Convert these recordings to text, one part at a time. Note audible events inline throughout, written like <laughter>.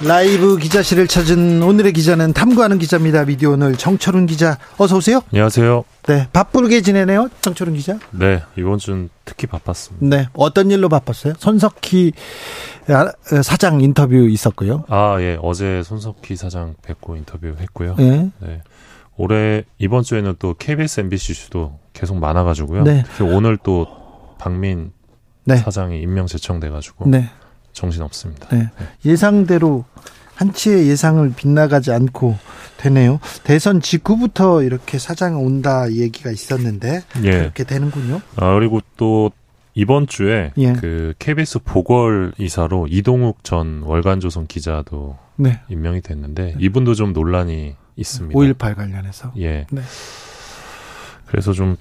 라이브 기자실을 찾은 오늘의 기자는 탐구하는 기자입니다. 미디어 오늘 정철훈 기자 어서 오세요. 안녕하세요. 네, 바쁘게 지내네요. 정철훈 기자. 네, 이번 주는 특히 바빴습니다. 네, 어떤 일로 바빴어요? 손석희 아, 사장 인터뷰 있었고요. 아, 예, 어제 손석희 사장 뵙고 인터뷰했고요. 네. 네. 올해 이번 주에는 또 KBS, MBC 슈도 계속 많아 가지고요. 네. 특히 오늘 또 박민 네. 사장이 임명 제청돼 가지고 네. 정신 없습니다. 네. 예상대로 한치의 예상을 빗나가지 않고 되네요. 대선 직후부터 이렇게 사장 온다 얘기가 있었는데 예. 그렇게 되는군요. 아, 그리고 또 이번 주에 예. 그 KBS 보궐 이사로 이동욱 전 월간조선 기자도 네. 임명이 됐는데 이분도 좀 논란이 있습니다. 5.18 관련해서. 예. 네. 그래서 좀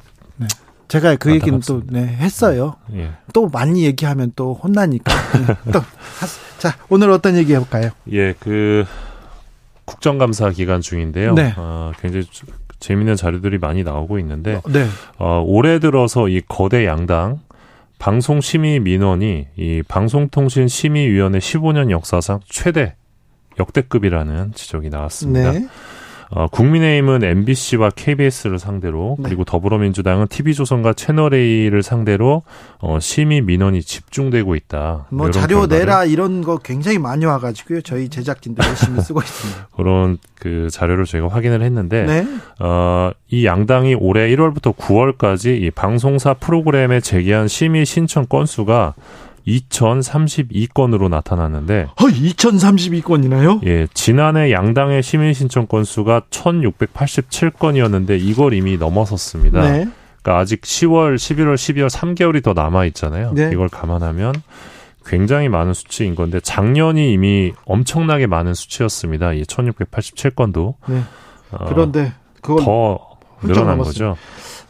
제가 그 얘기는 또. 네, 했어요. 예. 또 많이 얘기하면 또 혼나니까. 네, <laughs> 또 하- 자, 오늘 어떤 얘기 해 볼까요? 예, 그 국정감사 기간 중인데요. 네. 어, 굉장히 주- 재미있는 자료들이 많이 나오고 있는데 네. 어, 올해 들어서 이 거대 양당 방송 심의 민원이 이 방송통신 심의위원회 15년 역사상 최대 역대급이라는 지적이 나왔습니다. 네. 어, 국민의힘은 MBC와 KBS를 상대로 네. 그리고 더불어민주당은 TV조선과 채널A를 상대로 어, 심의 민원이 집중되고 있다. 뭐 자료 내라 이런 거 굉장히 많이 와가지고요. 저희 제작진들 열심히 쓰고 있습니다. <laughs> 그런 그 자료를 저희가 확인을 했는데 네. 어, 이 양당이 올해 1월부터 9월까지 이 방송사 프로그램에 제기한 심의 신청 건수가 2,032건으로 나타났는데, 어, 2032건이나요? 예, 지난해 양당의 심의 신청 건수가 1,687건이었는데 이걸 이미 넘어섰습니다. 네. 그러니까 아직 10월, 11월, 12월 3개월이 더 남아 있잖아요. 네. 이걸 감안하면 굉장히 많은 수치인 건데 작년이 이미 엄청나게 많은 수치였습니다. 이 1,687건도 네. 어, 그런데 그걸 더 늘어난 넘었어요. 거죠.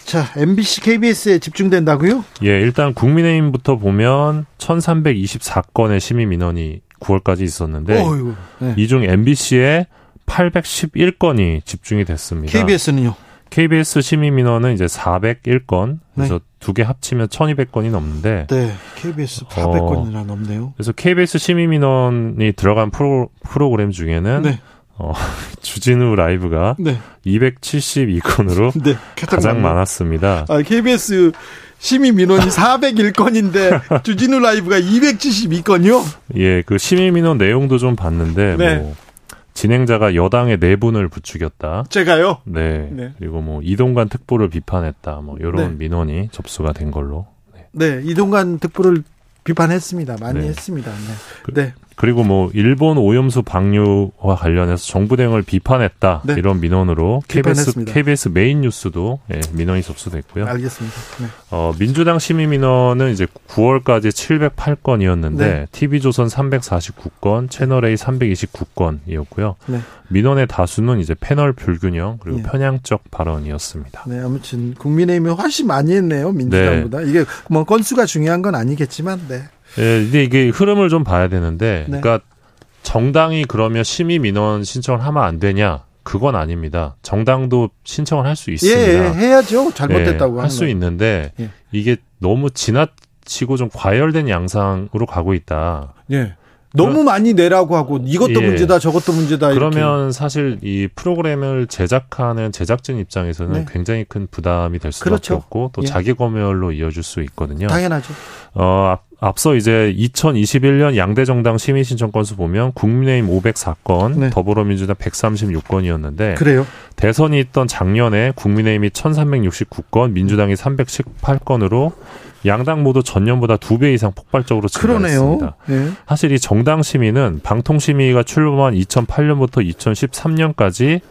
자, MBC, KBS에 집중된다고요? 예, 일단 국민의힘부터 보면 1,324건의 심의 민원이 9월까지 있었는데 어이구. 네. 이중 MBC에 811건이 집중이 됐습니다. KBS는요? KBS 심의 민원은 이제 401건, 그래서 네. 두개 합치면 1,200건이 넘는데 네. KBS 400건이나 넘네요. 그래서 KBS 심의 민원이 들어간 프로, 프로그램 중에는 네. <laughs> 주진우 라이브가 네. 272건으로 <laughs> 네. 가장 많았습니다. 아, KBS 심의 민원이 401건인데 <laughs> 주진우 라이브가 272건이요? 예, 그 심의 민원 내용도 좀 봤는데 네. 뭐 진행자가 여당의 내분을 부추겼다. 제가요? 네. 네. 그리고 뭐 이동관 특보를 비판했다. 뭐 이런 네. 민원이 접수가 된 걸로. 네, 이동관 특보를 비판했습니다. 많이 네. 했습니다. 네. 그- 네. 그리고 뭐 일본 오염수 방류와 관련해서 정부 대응을 비판했다. 네. 이런 민원으로 KBS 비판했습니다. KBS 메인 뉴스도 예, 민원이 접수됐고요. 알겠습니다. 네. 어, 민주당 심의 민원은 이제 9월까지 708건이었는데 네. TV조선 349건, 채널A 329건이었고요. 네. 민원의 다수는 이제 패널 불균형 그리고 예. 편향적 발언이었습니다. 네, 아무튼 국민의힘이 훨씬 많이 했네요. 민주당보다. 이게 뭐 건수가 중요한 건 아니겠지만, 네. 예, 이제 이게 흐름을 좀 봐야 되는데, 네. 그러니까 정당이 그러면 심의 민원 신청을 하면 안 되냐? 그건 아닙니다. 정당도 신청을 할수 예, 있습니다. 예, 해야죠. 잘못됐다고 하는 할수 건. 있는데 예. 이게 너무 지나치고 좀 과열된 양상으로 가고 있다. 예. 너무 많이 내라고 하고 이것도 예. 문제다 저것도 문제다 이렇게. 그러면 사실 이 프로그램을 제작하는 제작진 입장에서는 네. 굉장히 큰 부담이 될 수밖에 그렇죠. 없고 또 예. 자기 검열로 이어질 수 있거든요. 당연하죠. 어, 앞, 앞서 이제 2021년 양대 정당 심의 신청 건수 보면 국민의힘 504건, 네. 더불어민주당 136건이었는데 그래요. 대선이 있던 작년에 국민의힘이 1369건, 민주당이 318건으로 양당 모두 전년보다 두 배 이상 폭발적으로. 증가했습니다. 예. 사실 이 정당 심의는 방통 심의가 출범한 2008년부터 2013년까지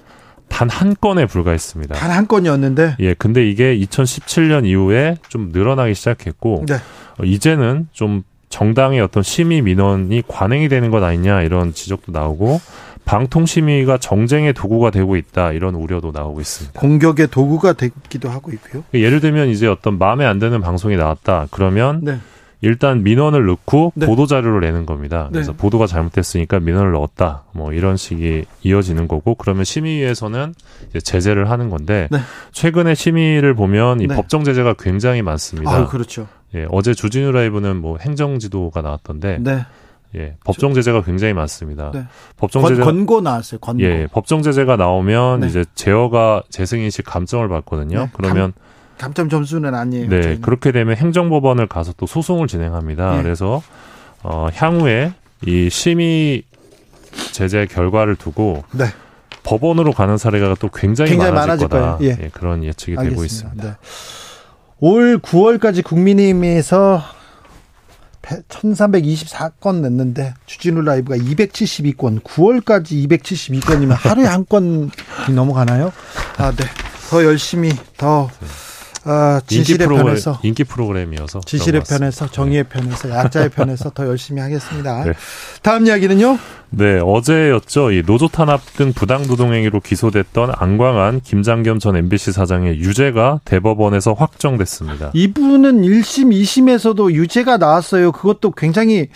단 한 건에 불과했습니다. 단 한 건이었는데. 예, 근데 이게 2017년 이후에 좀 늘어나기 시작했고 네. 어, 이제는 좀 정당의 어떤 심의 민원이 관행이 되는 것 아니냐 이런 지적도 나오고 방통 심의가 정쟁의 도구가 되고 있다 이런 우려도 나오고 있습니다. 공격의 도구가 되기도 하고 있고요. 예를 들면 이제 어떤 마음에 안 드는 방송이 나왔다 그러면 네. 일단 민원을 넣고 네. 보도 자료를 내는 겁니다. 그래서 네. 보도가 잘못됐으니까 민원을 넣었다. 뭐 이런 식이 이어지는 거고 그러면 심의위에서는 제재를 하는 건데 네. 최근에 심의를 보면 이 네. 법정 제재가 굉장히 많습니다. 아, 그렇죠. 예, 어제 주진우 라이브는 뭐 행정 지도가 나왔던데 네. 예, 법정 제재가 굉장히 많습니다. 네. 법정 제재 권고 나왔어요. 권고. 예, 법정 제재가 나오면 네. 이제 제어가 재승인 씨 감점을 받거든요. 네. 그러면 감, 점 점수는 아니에요. 네, 저희는. 그렇게 되면 행정법원을 가서 또 소송을 진행합니다. 예. 그래서 어, 향후에 이 심의 제재 결과를 두고 네. 법원으로 가는 사례가 또 굉장히, 굉장히 많아질, 많아질 거다. 예. 예. 그런 예측이 알겠습니다. 되고 있습니다. 네. 올 9월까지 국민의힘에서 1324건 냈는데 주진우 라이브가 272건 9월까지 272건이면 하루에 한 건이 넘어가나요? 아, 네. 더 열심히 더 아, 진실의 인기 편에서 인기 프로그램이어서 진실의 편에서 정의의 네. 편에서 약자의 편에서 더 열심히 하겠습니다. 네. 다음 이야기는요? 네, 어제였죠. 이 노조 탄압 등 부당 노동 행위로 기소됐던 안광한 김장겸 전 MBC 사장의 유죄가 대법원에서 확정됐습니다. 이분은 1심, 2심에서도 유죄가 나왔어요. 그것도 굉장히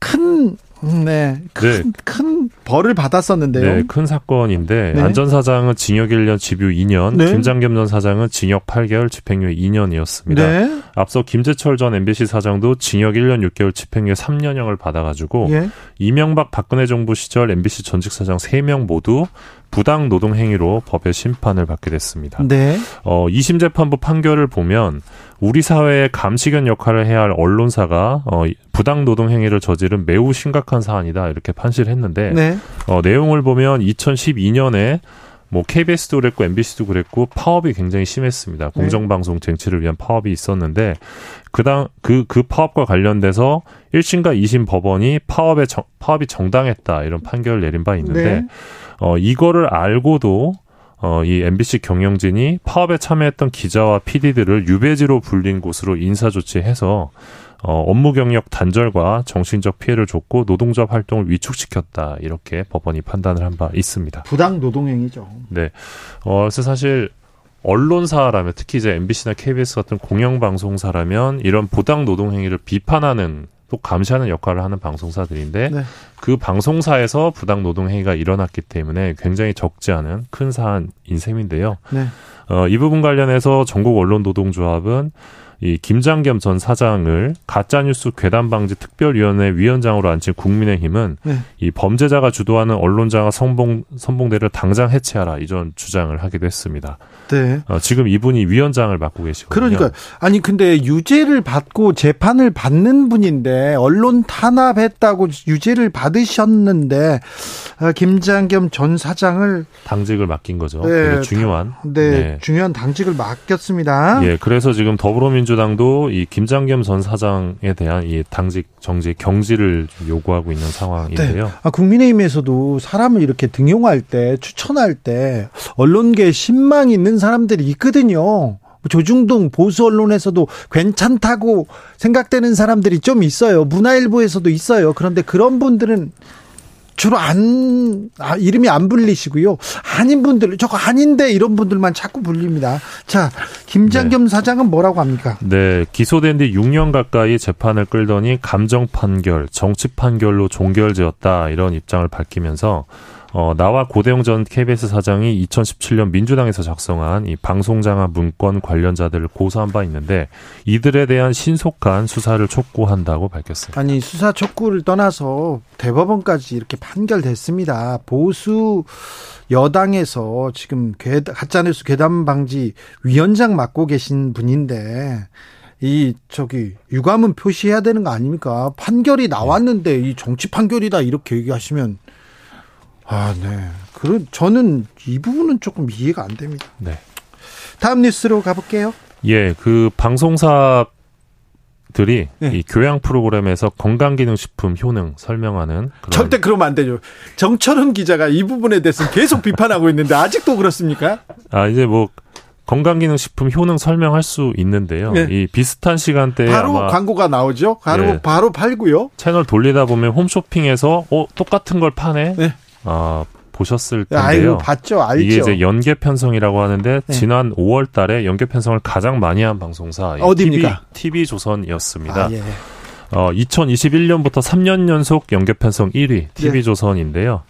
큰 네. 큰, 네. 큰 벌을 받았었는데요. 네, 큰 사건인데 네. 안전 사장은 징역 1년, 집유 2년, 네. 김장겸 전 사장은 징역 8개월, 집행유예 2년이었습니다. 네. 앞서 김재철 전 MBC 사장도 징역 1년 6개월, 집행유예 3년형을 받아가지고 예. 이명박 박근혜 정부 시절 MBC 전직 사장 3명 모두 부당 노동 행위로 법의 심판을 받게 됐습니다. 네. 어, 2심 재판부 판결을 보면 우리 사회의 감시견 역할을 해야 할 언론사가 어, 부당 노동 행위를 저지른 매우 심각한 사안이다 이렇게 판시를 했는데 네. 어, 내용을 보면 2012년에 뭐 KBS도 그랬고 MBC도 그랬고 파업이 굉장히 심했습니다. 네. 공정방송 쟁취를 위한 파업이 있었는데 그당 그그 그 파업과 관련돼서 1심과 2심 법원이 파업에 정, 파업이 정당했다 이런 판결을 내린 바 있는데 네. 어 이거를 알고도 어, 이 MBC 경영진이 파업에 참여했던 기자와 PD들을 유배지로 불린 곳으로 인사 조치해서 어, 업무 경력 단절과 정신적 피해를 줬고 노동조합 활동을 위축시켰다 이렇게 법원이 판단을 한 바 있습니다. 부당 노동행위죠. 네. 어, 그래서 사실 언론사라면 특히 이제 MBC나 KBS 같은 공영방송사라면 이런 부당 노동 행위를 비판하는 또 감시하는 역할을 하는 방송사들인데 네. 그 방송사에서 부당 노동 행위가 일어났기 때문에 굉장히 적지 않은 큰 사안인 셈인데요. 네. 어, 이 부분 관련해서 전국 언론 노동조합은 이 김장겸 전 사장을 가짜뉴스 괴담 방지 특별위원회 위원장으로 앉힌 국민의힘은 네. 이 범죄자가 주도하는 언론자가 선봉 선봉대를 당장 해체하라 이전 주장을 하기도 했습니다. 네. 어, 지금 이분이 위원장을 맡고 계시거든요. 그러니까 아니 근데 유죄를 받고 재판을 받는 분인데 언론 탄압했다고 유죄를 받으셨는데 어, 김장겸 전 사장을 당직을 맡긴 거죠. 네. 중요한 네, 네, 중요한 당직을 맡겼습니다. 예, 그래서 지금 더불어민 주당도 이 김장겸 전 사장에 대한 이 당직 정지 경지를 요구하고 있는 상황인데요. 네. 아, 국민의힘에서도 사람을 이렇게 등용할 때 추천할 때 언론계 신망 있는 있는 사람들이 있거든요. 조중동 보수 언론에서도 괜찮다고 생각되는 사람들이 좀 있어요. 문화일보에서도 있어요. 그런데 그런 분들은 주로 안, 아, 이름이 안 불리시고요. 아닌 분들, 저거 아닌데 이런 분들만 자꾸 불립니다. 자, 김장겸 네. 사장은 뭐라고 합니까? 네, 기소된 뒤 6년 가까이 재판을 끌더니 감정 판결, 정치 판결로 종결되었다 이런 입장을 밝히면서 어, 나와 고대영 전 KBS 사장이 2017년 민주당에서 작성한 이 방송장악 문건 관련자들을 고소한 바 있는데 이들에 대한 신속한 수사를 촉구한다고 밝혔습니다. 아니 수사 촉구를 떠나서 대법원까지 이렇게 판결됐습니다. 보수 여당에서 지금 가짜뉴스 괴담 방지 위원장 맡고 계신 분인데 이 저기 유감은 표시해야 되는 거 아닙니까? 판결이 나왔는데 이 정치 판결이다 이렇게 얘기하시면 아, 네. 그런 저는 이 부분은 조금 이해가 안 됩니다. 네. 다음 뉴스로 가볼게요. 예, 그 방송사 들이 네. 이 교양 프로그램에서 건강기능식품 효능 설명하는 절대 그러면 안 되죠. 정철은 기자가 이 부분에 대해서 계속 비판하고 있는데 아직도 그렇습니까? 아 이제 뭐 건강기능식품 효능 설명할 수 있는데요. 네. 이 비슷한 시간대에 바로 광고가 나오죠. 바로 네. 바로 팔고요. 채널 돌리다 보면 홈쇼핑에서 어 똑같은 걸 파네. 네. 아 보셨을 텐데요. 아이고, 봤죠, 알죠. 이게 이제 연계 편성이라고 하는데 네. 지난 5월달에 연계 편성을 가장 많이 한 방송사 어디입니까? TV, TV 조선이었습니다. 아, 예. 어, 2021년부터 3년 연속 연계 편성 1위 TV 조선인데요.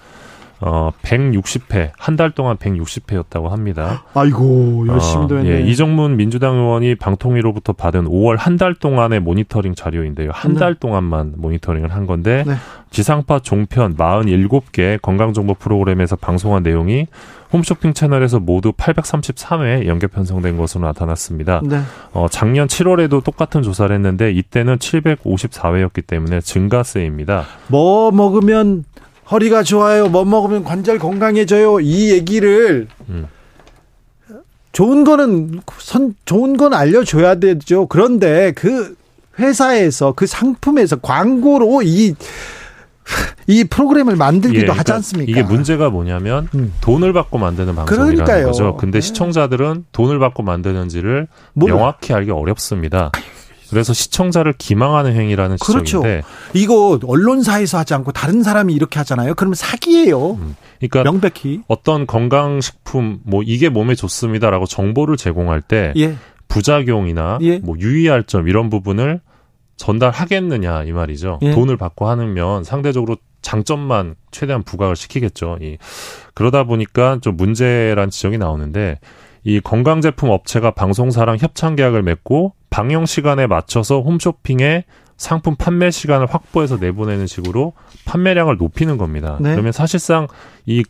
어, 160회, 한 달 동안 160회였다고 합니다. 아이고, 열심히 어, 예, 이정문 민주당 의원이 방통위로부터 받은 5월 한 달 동안의 모니터링 자료인데요. 한달 네. 동안만 모니터링을 한 건데, 네. 지상파 종편 47개 건강정보 프로그램에서 방송한 내용이 홈쇼핑 채널에서 모두 833회 연계 편성된 것으로 나타났습니다. 네. 어, 작년 7월에도 똑같은 조사를 했는데 이때는 754회였기 때문에 증가세입니다. 뭐 먹으면 허리가 좋아요. 뭐 먹으면 관절 건강해져요. 이 얘기를 음. 좋은 거는 선 좋은 건 알려줘야 되죠. 그런데 그 회사에서 그 상품에서 광고로 이이 프로그램을 만들기도 예, 그러니까 하지 않습니까? 이게 문제가 뭐냐면 음. 돈을 받고 만드는 방송이라는 그러니까요. 거죠. 근데 네. 시청자들은 돈을 받고 만드는지를 몰라. 명확히 알기 어렵습니다. 그래서 시청자를 기망하는 행위라는 그렇죠. 지적인데 이거 언론사에서 하지 않고 다른 사람이 이렇게 하잖아요. 그러면 사기예요. 음. 그러니까 명백히 어떤 건강식품 뭐 이게 몸에 좋습니다라고 정보를 제공할 때 예. 부작용이나 예. 뭐 유의할 점 이런 부분을 전달하겠느냐 이 말이죠. 예. 돈을 받고 하면 상대적으로 장점만 최대한 부각을 시키겠죠. 이 그러다 보니까 좀 문제란 지적이 나오는데 이 건강 제품 업체가 방송사랑 협찬 계약을 맺고 방영 시간에 맞춰서 홈쇼핑에 상품 판매 시간을 확보해서 내보내는 식으로 판매량을 높이는 겁니다. 네. 그러면 사실상 이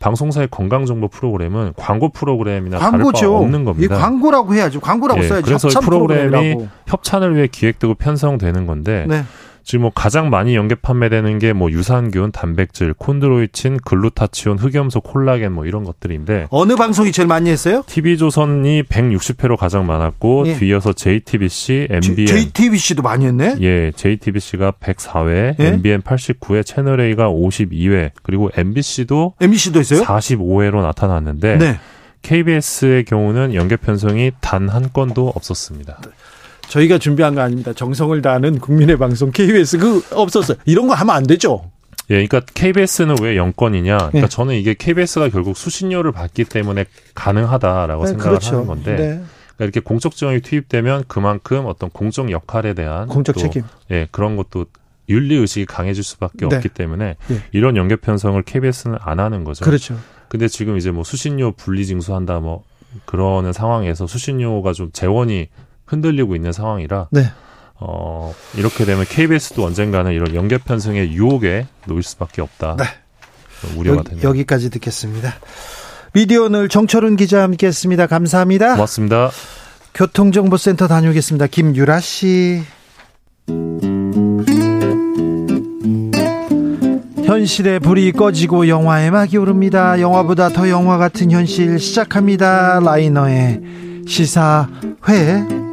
방송사의 건강 정보 프로그램은 광고 프로그램이나 광고죠. 다를 바 없는 겁니다. 광고라고 해야죠. 광고라고 예, 써야죠. 그래서 이 프로그램이 프로그램이라고. 협찬을 위해 기획되고 편성되는 건데 네. 지금 뭐 가장 많이 연계 판매되는 게 뭐 유산균, 단백질, 콘드로이친, 글루타치온, 흑염소, 콜라겐 뭐 이런 것들인데 어느 방송이 제일 많이 했어요? TV조선이 160회로 가장 많았고 예. 뒤이어서 JTBC, MBN JTBC도 많이 했네. 예, JTBC가 104회, 예? MBN 89회, 채널 A가 52회, 그리고 MBC도 MBC도 했어요? 45회로 나타났는데 네. KBS의 경우는 연계 편성이 단 한 건도 없었습니다. 네. 저희가 준비한 거 아닙니다. 정성을 다하는 국민의 방송 KBS 그 없었어요. 이런 거 하면 안 되죠. 예, 그러니까 KBS는 왜 영권이냐? 그러니까 네. 저는 이게 KBS가 결국 수신료를 받기 때문에 가능하다라고 네, 생각을 그렇죠. 하는 건데. 네. 그러니까 이렇게 공적 지원이 투입되면 그만큼 어떤 공적 역할에 대한 공적 또, 책임, 예 그런 것도 윤리 의식이 강해질 수밖에 네. 없기 때문에 네. 이런 연계 편성을 KBS는 안 하는 거죠. 그렇죠. 근데 지금 이제 뭐 수신료 분리 징수한다 뭐 그러는 상황에서 수신료가 좀 재원이 흔들리고 있는 상황이라 네. 어, 이렇게 되면 KBS도 언젠가는 이런 연계 편성의 유혹에 놓일 수밖에 없다. 네. 우려가 됩니다. 여기까지 듣겠습니다. 미디어 오늘 정철훈 기자 함께했습니다. 감사합니다. 고맙습니다. 교통정보센터 다녀오겠습니다. 김유라 씨. 현실의 불이 꺼지고 영화의 막이 오릅니다. 영화보다 더 영화 같은 현실 시작합니다. 라이너의 시사회.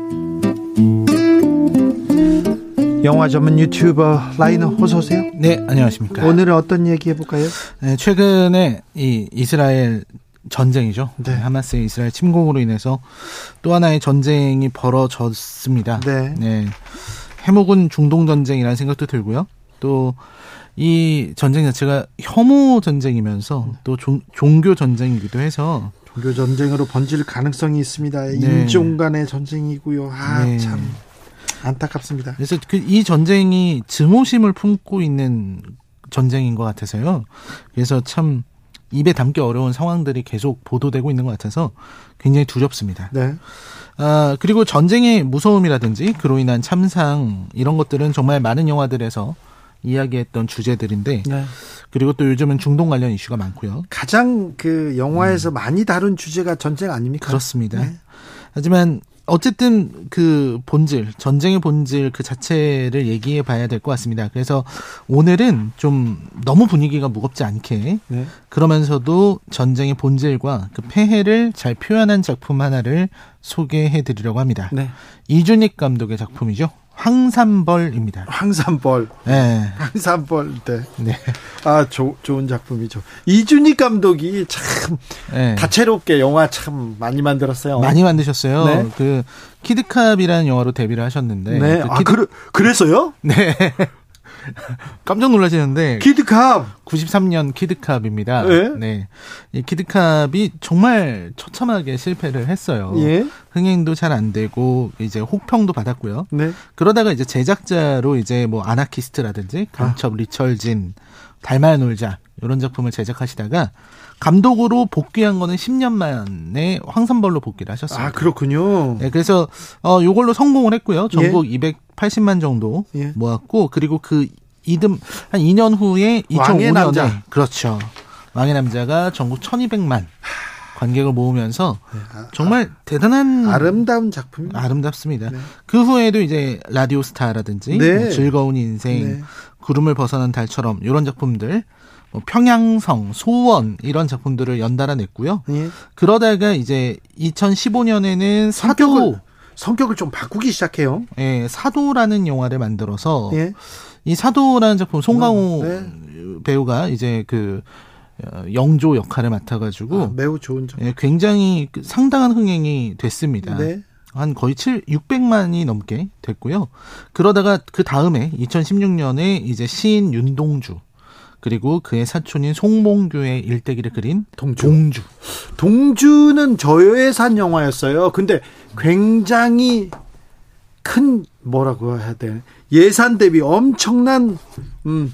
영화 전문 유튜버 라이너 오세요. 네, 안녕하십니까. 오늘은 어떤 얘기 해볼까요? 네, 최근에 이 이스라엘 전쟁이죠. 네. 하마스의 이스라엘 침공으로 인해서 또 하나의 전쟁이 벌어졌습니다. 네. 네. 해묵은 중동 전쟁이라는 생각도 들고요. 또 이 전쟁 자체가 혐오 전쟁이면서 또 종, 종교 전쟁이기도 해서 종교 전쟁으로 번질 가능성이 있습니다. 네. 인종 간의 전쟁이고요. 아, 네. 참. 안타깝습니다. 그래서 그 이 전쟁이 증오심을 품고 있는 전쟁인 것 같아서요. 그래서 참 입에 담기 어려운 상황들이 계속 보도되고 있는 것 같아서 굉장히 두렵습니다. 네. 아, 그리고 전쟁의 무서움이라든지 그로 인한 참상 이런 것들은 정말 많은 영화들에서 이야기했던 주제들인데 네. 그리고 또 요즘은 중동 관련 이슈가 많고요. 가장 그 영화에서 음. 많이 다룬 주제가 전쟁 아닙니까? 그렇습니다. 네. 하지만 어쨌든 그 본질, 전쟁의 본질 그 자체를 얘기해 봐야 될 것 같습니다. 그래서 오늘은 좀 너무 분위기가 무겁지 않게 네. 그러면서도 전쟁의 본질과 그 폐해를 잘 표현한 작품 하나를 소개해 드리려고 합니다. 네. 이준익 감독의 작품이죠. 황산벌입니다. 황산벌. 네. 황산벌. 네. 네. 아, 조, 좋은 작품이죠. 이준익 감독이 참 네. 다채롭게 영화 참 많이 만들었어요. 많이 만드셨어요. 네. 그 키드캅이라는 영화로 데뷔를 하셨는데. 네. 그 아, 키드... 그, 그래서요? 네. <laughs> 깜짝 놀라시는데 키드캅 93년 키드캅입니다. 네. 네. 이 키드캅이 정말 처참하게 실패를 했어요. 예. 흥행도 잘 안 되고 이제 혹평도 받았고요. 네. 그러다가 이제 제작자로 이제 뭐 아나키스트라든지 간첩 아. 리철진 달마야 놀자 이런 작품을 제작하시다가 감독으로 복귀한 거는 10년 만에 황산벌로 복귀를 하셨습니다. 아, 그렇군요. 네, 그래서 어 요걸로 성공을 했고요. 전국 예. 280만 정도 예. 모았고 그리고 그 이듬 한 2년 후에 2005년에 남자. 그렇죠. 왕의 남자가 전국 1200만 관객을 모으면서 네, 아, 정말 아, 대단한 아름다운 작품 아름답습니다. 네. 그 후에도 이제 라디오 스타라든지 네. 뭐 즐거운 인생, 네. 구름을 벗어난 달처럼 이런 작품들 뭐 평양성, 소원 이런 작품들을 연달아 냈고요. 예. 그러다가 이제 2015년에는 사도 성격을, 성격을 좀 바꾸기 시작해요. 예, 사도라는 영화를 만들어서 예. 이 사도라는 작품 송강호 어, 네. 배우가 이제 그 어, 영조 역할을 맡아가지고 아, 매우 좋은 작 예, 굉장히 그 상당한 흥행이 됐습니다. 네. 한 거의 7, 600만이 넘게 됐고요. 그러다가 그 다음에 2016년에 이제 시인 윤동주 그리고 그의 사촌인 송몽규의 일대기를 그린 동주. 동주. 동주는 저예산 영화였어요. 근데 굉장히 큰 뭐라고 해야 돼 예산 대비 엄청난 음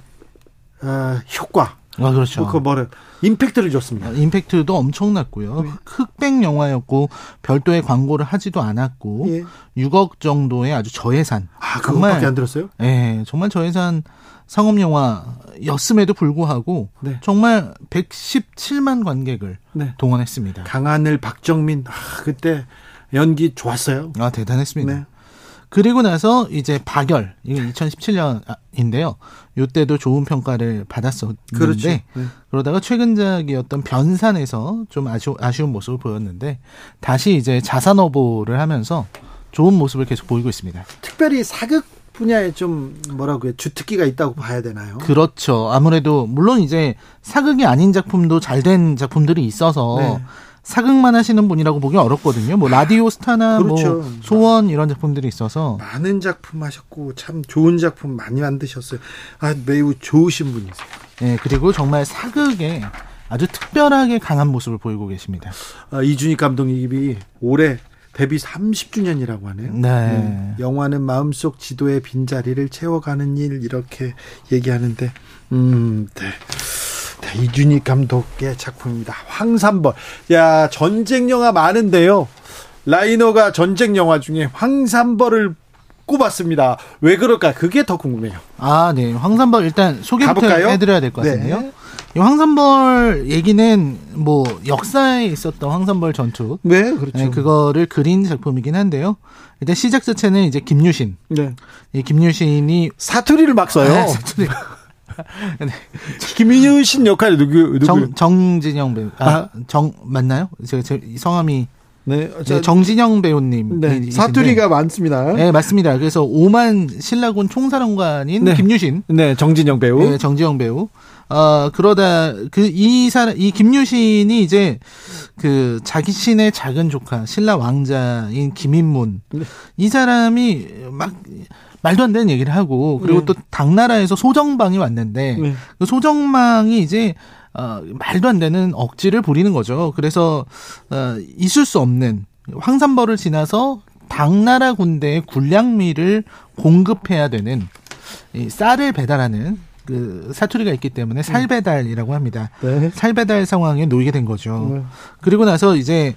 어, 효과. 아 그렇죠. 그 뭐를 임팩트를 줬습니다. 아, 임팩트도 엄청났고요. 네. 흑백 영화였고 별도의 광고를 하지도 않았고 예. 6억 정도의 아주 저예산. 아 그것밖에 안 들었어요? 네, 정말 저예산 상업 영화였음에도 불구하고 네. 정말 117만 관객을 네. 동원했습니다. 강하늘, 박정민 아, 그때 연기 좋았어요. 아 대단했습니다. 네. 그리고 나서 이제 박열 이게 2017년인데요. 이때도 좋은 평가를 받았었는데 그렇죠. 네. 그러다가 최근작이었던 변산에서 좀 아쉬, 아쉬운 모습을 보였는데 다시 이제 자산어보를 하면서 좋은 모습을 계속 보이고 있습니다. 특별히 사극 분야에 좀 뭐라고요 주특기가 있다고 봐야 되나요? 그렇죠. 아무래도 물론 이제 사극이 아닌 작품도 잘 된 작품들이 있어서 네. 사극만 하시는 분이라고 보기 어렵거든요. 뭐 라디오 스타나 뭐 그렇죠. 뭐 소원 이런 작품들이 있어서 많은 작품 하셨고 참 좋은 작품 많이 만드셨어요. 아 매우 좋으신 분이세요. 네, 그리고 정말 사극에 아주 특별하게 강한 모습을 보이고 계십니다. 아, 이준익 감독님이 올해 데뷔 30주년이라고 하네요. 네. 네. 영화는 마음속 지도의 빈자리를 채워가는 일 이렇게 얘기하는데 음, 네. 네, 이준익 감독의 작품입니다. 황산벌. 야, 전쟁 영화 많은데요. 라이너가 전쟁 영화 중에 황산벌을 꼽았습니다. 왜 그럴까? 그게 더 궁금해요. 아, 네. 황산벌 일단 소개부터 가볼까요? 해드려야 될 것 같은데요. 네. 이 황산벌 얘기는 뭐 역사에 있었던 황산벌 전투. 네, 그렇죠. 네, 그거를 그린 작품이긴 한데요. 일단 시작 자체는 이제 김유신. 네. 이 김유신이 사투리를 막 써요. 아, 사투리. <laughs> 네. 김유신 역할이 누구, 누구? 정, 정진영 배우. 아, 아, 정, 맞나요? 제가 제 성함이 네, 네, 정진영 배우님. 네, 사투리가 많습니다. 네, 맞습니다. 그래서 오만 신라군 총사령관인 네. 김유신. 네, 정진영 배우. 네, 정진영 배우. 어, 그러다 그 이 사람 이 김유신이 이제 그 자기 신의 작은 조카 신라 왕자인 김인문 네. 이 사람이 막 말도 안 되는 얘기를 하고 그리고 네. 또 당나라에서 소정방이 왔는데 네. 그 소정방이 이제 어, 말도 안 되는 억지를 부리는 거죠. 그래서 어, 있을 수 없는 황산벌을 지나서 당나라 군대의 군량미를 공급해야 되는 이 쌀을 배달하는 그 사투리가 있기 때문에 살배달이라고 합니다. 네. 살배달 상황에 놓이게 된 거죠. 네. 그리고 나서 이제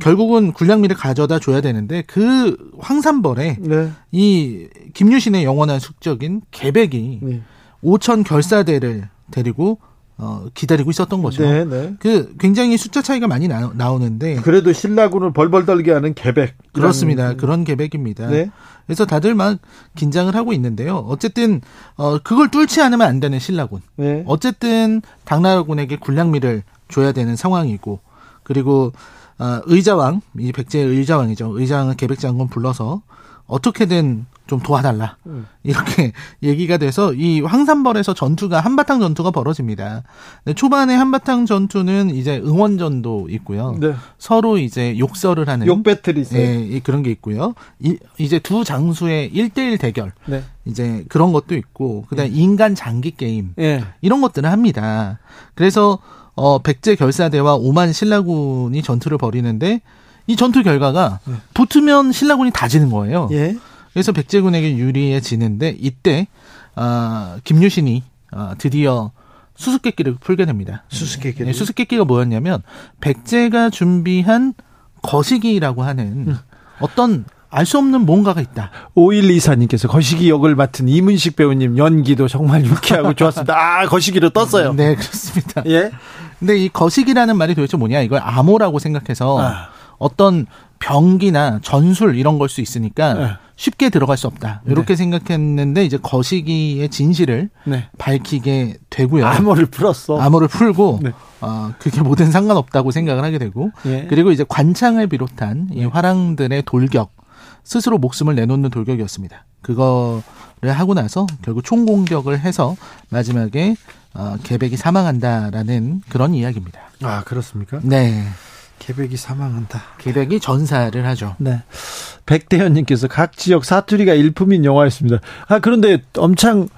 결국은 군량미를 가져다 줘야 되는데 그 황산벌에 네. 이 김유신의 영원한 숙적인 개백이 네. 5천 결사대를 데리고 어, 기다리고 있었던 거죠. 네, 네. 그 굉장히 숫자 차이가 많이 나, 오는데 그래도 신라군을 벌벌 떨게 하는 계백 그렇습니다. 그런 계백입니다. 네. 그래서 다들 막 긴장을 하고 있는데요. 어쨌든 어 그걸 뚫지 않으면 안 되는 신라군. 네. 어쨌든 당나라군에게 군량미를 줘야 되는 상황이고 그리고 어, 의자왕 이 백제의 의자왕이죠. 의자왕은 계백장군 불러서 어떻게든 좀 도와달라. 음. 이렇게 <laughs> 얘기가 돼서 이 황산벌에서 전투가 한바탕 전투가 벌어집니다. 네, 초반에 한바탕 전투는 이제 응원전도 있고요. 네. 서로 이제 욕설을 하는 욕 배틀이 있어요. 네, 그런 게 있고요. 이, 이제 두 장수의 1대1 대결. 네. 이제 그런 것도 있고 그다음에 네. 인간 장기 게임. 네. 이런 것들을 합니다. 그래서 어 백제 결사대와 오만 신라군이 전투를 벌이는데 이 전투 결과가 네. 붙으면 신라군이 다 지는 거예요. 예. 그래서 백제군에게 유리해지는데 이때 어, 김유신이 어, 드디어 수수께끼를 풀게 됩니다. 수수께끼. 네, 수수께끼가 뭐였냐면 백제가 준비한 거시기라고 하는 음. 어떤 알 수 없는 뭔가가 있다. 5124님께서 거시기 역을 맡은 이문식 배우님 연기도 정말 유쾌하고 좋았습니다. 아, 거시기로 떴어요. 네, 그렇습니다. 예. 근데 이 거시기라는 말이 도대체 뭐냐? 이걸 암호라고 생각해서 아. 어떤 병기나 전술 이런 걸 수 있으니까 네. 쉽게 들어갈 수 없다. 이렇게 네. 생각했는데 이제 거시기의 진실을 네. 밝히게 되고요. 암호를 풀었어. 암호를 풀고 네. 어, 그게 모든 상관없다고 생각을 하게 되고 예. 그리고 이제 관창을 비롯한 이 네. 화랑들의 돌격 스스로 목숨을 내놓는 돌격이었습니다. 그거를 하고 나서 결국 총공격을 해서 마지막에 어, 개백이 사망한다라는 그런 이야기입니다. 아 그렇습니까? 네. 개백이 사망한다. 개백이 전사를 하죠. 네. 백대현님께서 각 지역 사투리가 일품인 영화였습니다. 아 그런데 엄청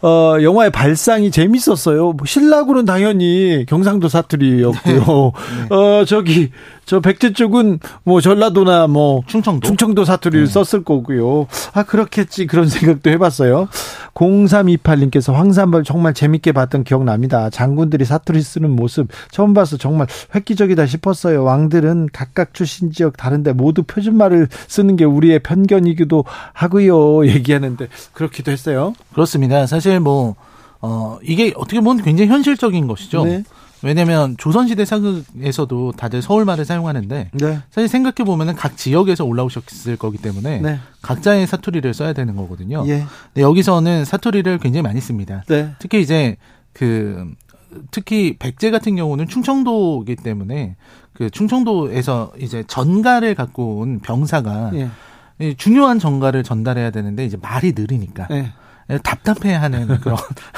어 영화의 발상이 재밌었어요. 뭐 신라군은 당연히 경상도 사투리였고요. 네. 네. <laughs> 어 저기 저 백제 쪽은 뭐 전라도나 뭐 충청도 충청도 사투리를 네. 썼을 거고요. 아 그렇겠지 그런 생각도 해봤어요. 0328님께서 황산벌 정말 재밌게 봤던 기억 납니다. 장군들이 사투리 쓰는 모습 처음 봐서 정말 획기적이다 싶었어요. 왕들은 각각 출신 지역 다른데 모두 표준말을 쓰는 게 우리의 편견이기도 하고요. <laughs> 얘기하는데 그렇기도 했어요. 그렇습니다. 사실 뭐 어, 이게 어떻게 보면 굉장히 현실적인 것이죠. 네. 왜냐면 조선시대 사극에서도 다들 서울말을 사용하는데 네. 사실 생각해 보면은 각 지역에서 올라오셨을 거기 때문에 네. 각자의 사투리를 써야 되는 거거든요. 예. 근데 여기서는 사투리를 굉장히 많이 씁니다. 네. 특히 이제 그 특히 백제 같은 경우는 충청도이기 때문에 그 충청도에서 이제 전가를 갖고 온 병사가 예. 중요한 전가를 전달해야 되는데 이제 말이 느리니까 예. 답답해하는 그런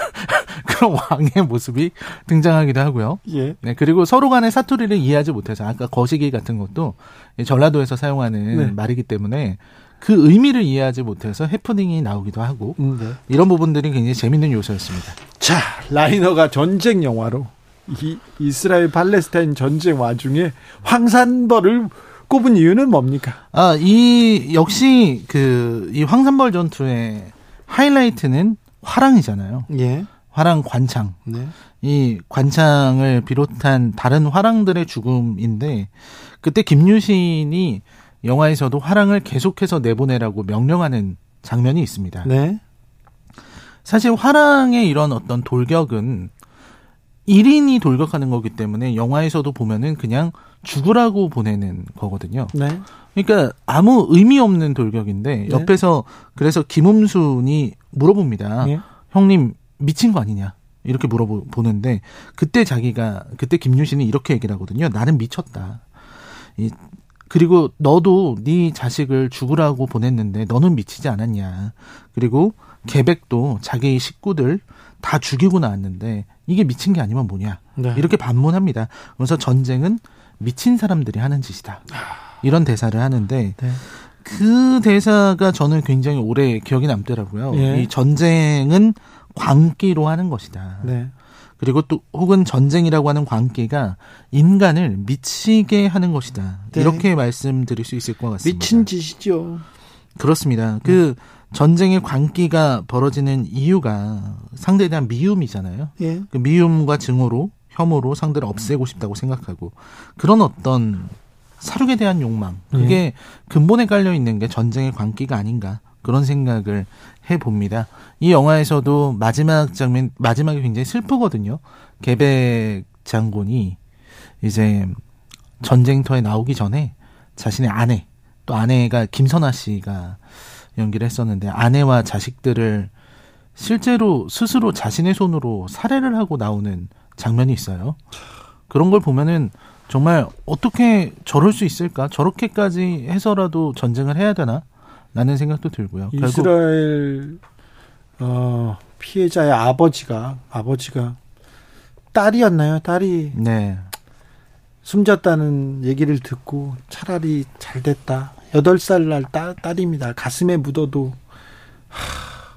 <laughs> 그런 왕의 모습이 등장하기도 하고요. 예. 네, 그리고 서로 간의 사투리를 이해하지 못해서 아까 거시기 같은 것도 전라도에서 사용하는 네. 말이기 때문에 그 의미를 이해하지 못해서 해프닝이 나오기도 하고 음, 네. 이런 부분들이 굉장히 재밌는 요소였습니다. 자, 라이너가 전쟁 영화로 이 이스라엘 팔레스타인 전쟁 와중에 황산벌을 꼽은 이유는 뭡니까? 아, 이 역시 그 이 황산벌 전투의 하이라이트는 화랑이잖아요. 예. 화랑 관창. 네. 이 관창을 비롯한 다른 화랑들의 죽음인데 그때 김유신이 영화에서도 화랑을 계속해서 내보내라고 명령하는 장면이 있습니다. 네. 사실 화랑의 이런 어떤 돌격은 1인이 돌격하는 거기 때문에 영화에서도 보면은 그냥 죽으라고 보내는 거거든요. 네. 그러니까 아무 의미 없는 돌격인데 네. 옆에서 그래서 김음순이 물어봅니다. 네. 형님 미친 거 아니냐? 이렇게 물어보는데 그때 자기가 그때 김유신이 이렇게 얘기를 하거든요. 나는 미쳤다. 이 그리고 너도 네 자식을 죽으라고 보냈는데 너는 미치지 않았냐. 그리고 계백도 자기 식구들 다 죽이고 나왔는데 이게 미친 게 아니면 뭐냐. 네. 이렇게 반문합니다. 그래서 전쟁은 미친 사람들이 하는 짓이다. 이런 대사를 하는데 네. 그 대사가 저는 굉장히 오래 기억이 남더라고요. 예. 이 전쟁은 광기로 하는 것이다. 네. 그리고 또 혹은 전쟁이라고 하는 광기가 인간을 미치게 하는 것이다. 네. 이렇게 말씀드릴 수 있을 것 같습니다. 미친 짓이죠. 그렇습니다. 그 전쟁의 광기가 벌어지는 이유가 상대에 대한 미움이잖아요. 예. 그 미움과 증오로 혐오로 상대를 없애고 싶다고 생각하고 그런 어떤 사륙에 대한 욕망 그게 예. 근본에 깔려 있는 게 전쟁의 광기가 아닌가 그런 생각을 해 봅니다. 이 영화에서도 마지막 장면 마지막이 굉장히 슬프거든요. 개백 장군이 이제 전쟁터에 나오기 전에 자신의 아내 또 아내가 김선아 씨가 연기를 했었는데 아내와 자식들을 실제로 스스로 자신의 손으로 살해를 하고 나오는 장면이 있어요. 그런 걸 보면은 정말 어떻게 저럴 수 있을까? 저렇게까지 해서라도 전쟁을 해야 되나? 라는 생각도 들고요. 이스라엘 어, 피해자의 아버지가 아버지가 딸이었나요? 딸이 네. 숨졌다는 얘기를 듣고 차라리 잘 됐다. 8살 날 딸, 딸입니다. 가슴에 묻어도 하,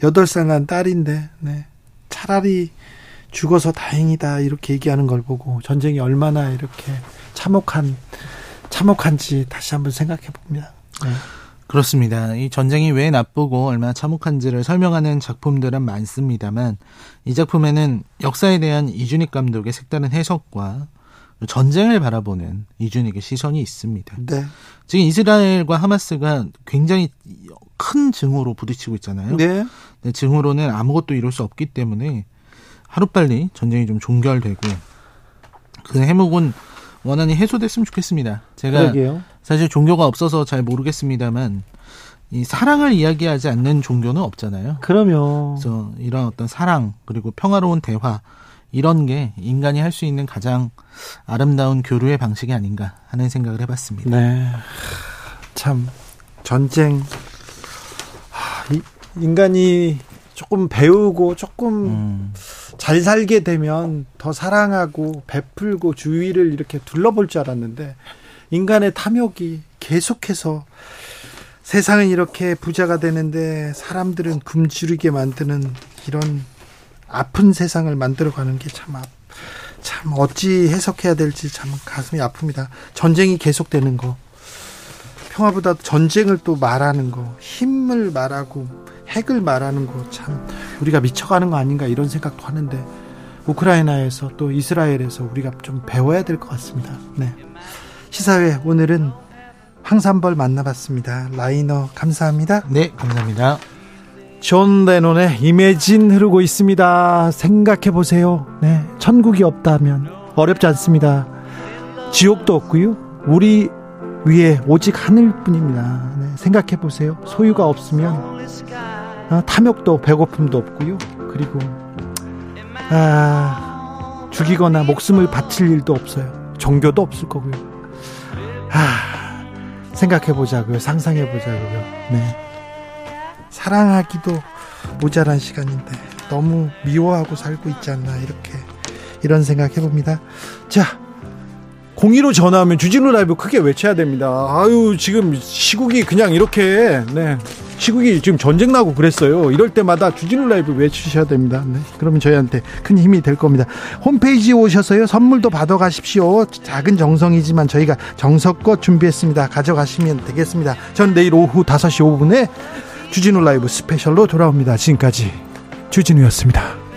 8살 난 딸인데 네. 차라리 죽어서 다행이다 이렇게 얘기하는 걸 보고 전쟁이 얼마나 이렇게 참혹한 참혹한지 다시 한번 생각해 봅니다. 네. 그렇습니다. 이 전쟁이 왜 나쁘고 얼마나 참혹한지를 설명하는 작품들은 많습니다만 이 작품에는 역사에 대한 이준익 감독의 색다른 해석과 전쟁을 바라보는 이준익의 시선이 있습니다. 네. 지금 이스라엘과 하마스가 굉장히 큰 증오로 부딪히고 있잖아요. 네. 네 증오로는 아무것도 이룰 수 없기 때문에 하루빨리 전쟁이 좀 종결되고 그 해묵은 원한이 해소됐으면 좋겠습니다. 제가 그러게요. 사실 종교가 없어서 잘 모르겠습니다만 이 사랑을 이야기하지 않는 종교는 없잖아요. 그러면 그래서 이런 어떤 사랑 그리고 평화로운 대화 이런 게 인간이 할 수 있는 가장 아름다운 교류의 방식이 아닌가 하는 생각을 해봤습니다. 네, 참 전쟁 인간이 조금 배우고 조금 음. 잘 살게 되면 더 사랑하고 베풀고 주위를 이렇게 둘러볼 줄 알았는데 인간의 탐욕이 계속해서 세상은 이렇게 부자가 되는데 사람들은 굶주리게 만드는 이런 아픈 세상을 만들어가는 게 참 참 어찌 해석해야 될지 참 가슴이 아픕니다. 전쟁이 계속되는 거, 평화보다 전쟁을 또 말하는 거, 힘을 말하고 핵을 말하는 거 참 우리가 미쳐가는 거 아닌가 이런 생각도 하는데 우크라이나에서 또 이스라엘에서 우리가 좀 배워야 될 것 같습니다. 네. 시사회 오늘은 황산벌 만나봤습니다. 라이너 감사합니다. 네, 감사합니다. 존 레논의 Imagine 흐르고 있습니다. 생각해 보세요. 네, 천국이 없다면 어렵지 않습니다. 지옥도 없고요. 우리 위에 오직 하늘뿐입니다. 네, 생각해 보세요. 소유가 없으면 어, 탐욕도 배고픔도 없고요. 그리고 아, 죽이거나 목숨을 바칠 일도 없어요. 종교도 없을 거고요. 아, 생각해 보자고요. 상상해 보자고요. 네. 사랑하기도 모자란 시간인데 너무 미워하고 살고 있지 않나 이렇게 이런 생각 해봅니다. 자, 공의로 전화하면 주진우 라이브 크게 외쳐야 됩니다. 아유 지금 시국이 그냥 이렇게 네 시국이 지금 전쟁 나고 그랬어요. 이럴 때마다 주진우 라이브 외치셔야 됩니다. 네. 그러면 저희한테 큰 힘이 될 겁니다. 홈페이지에 오셔서요. 선물도 받아가십시오. 작은 정성이지만 저희가 정석껏 준비했습니다. 가져가시면 되겠습니다. 전 내일 오후 5시 5분에 주진우 라이브 스페셜로 돌아옵니다. 지금까지 주진우였습니다.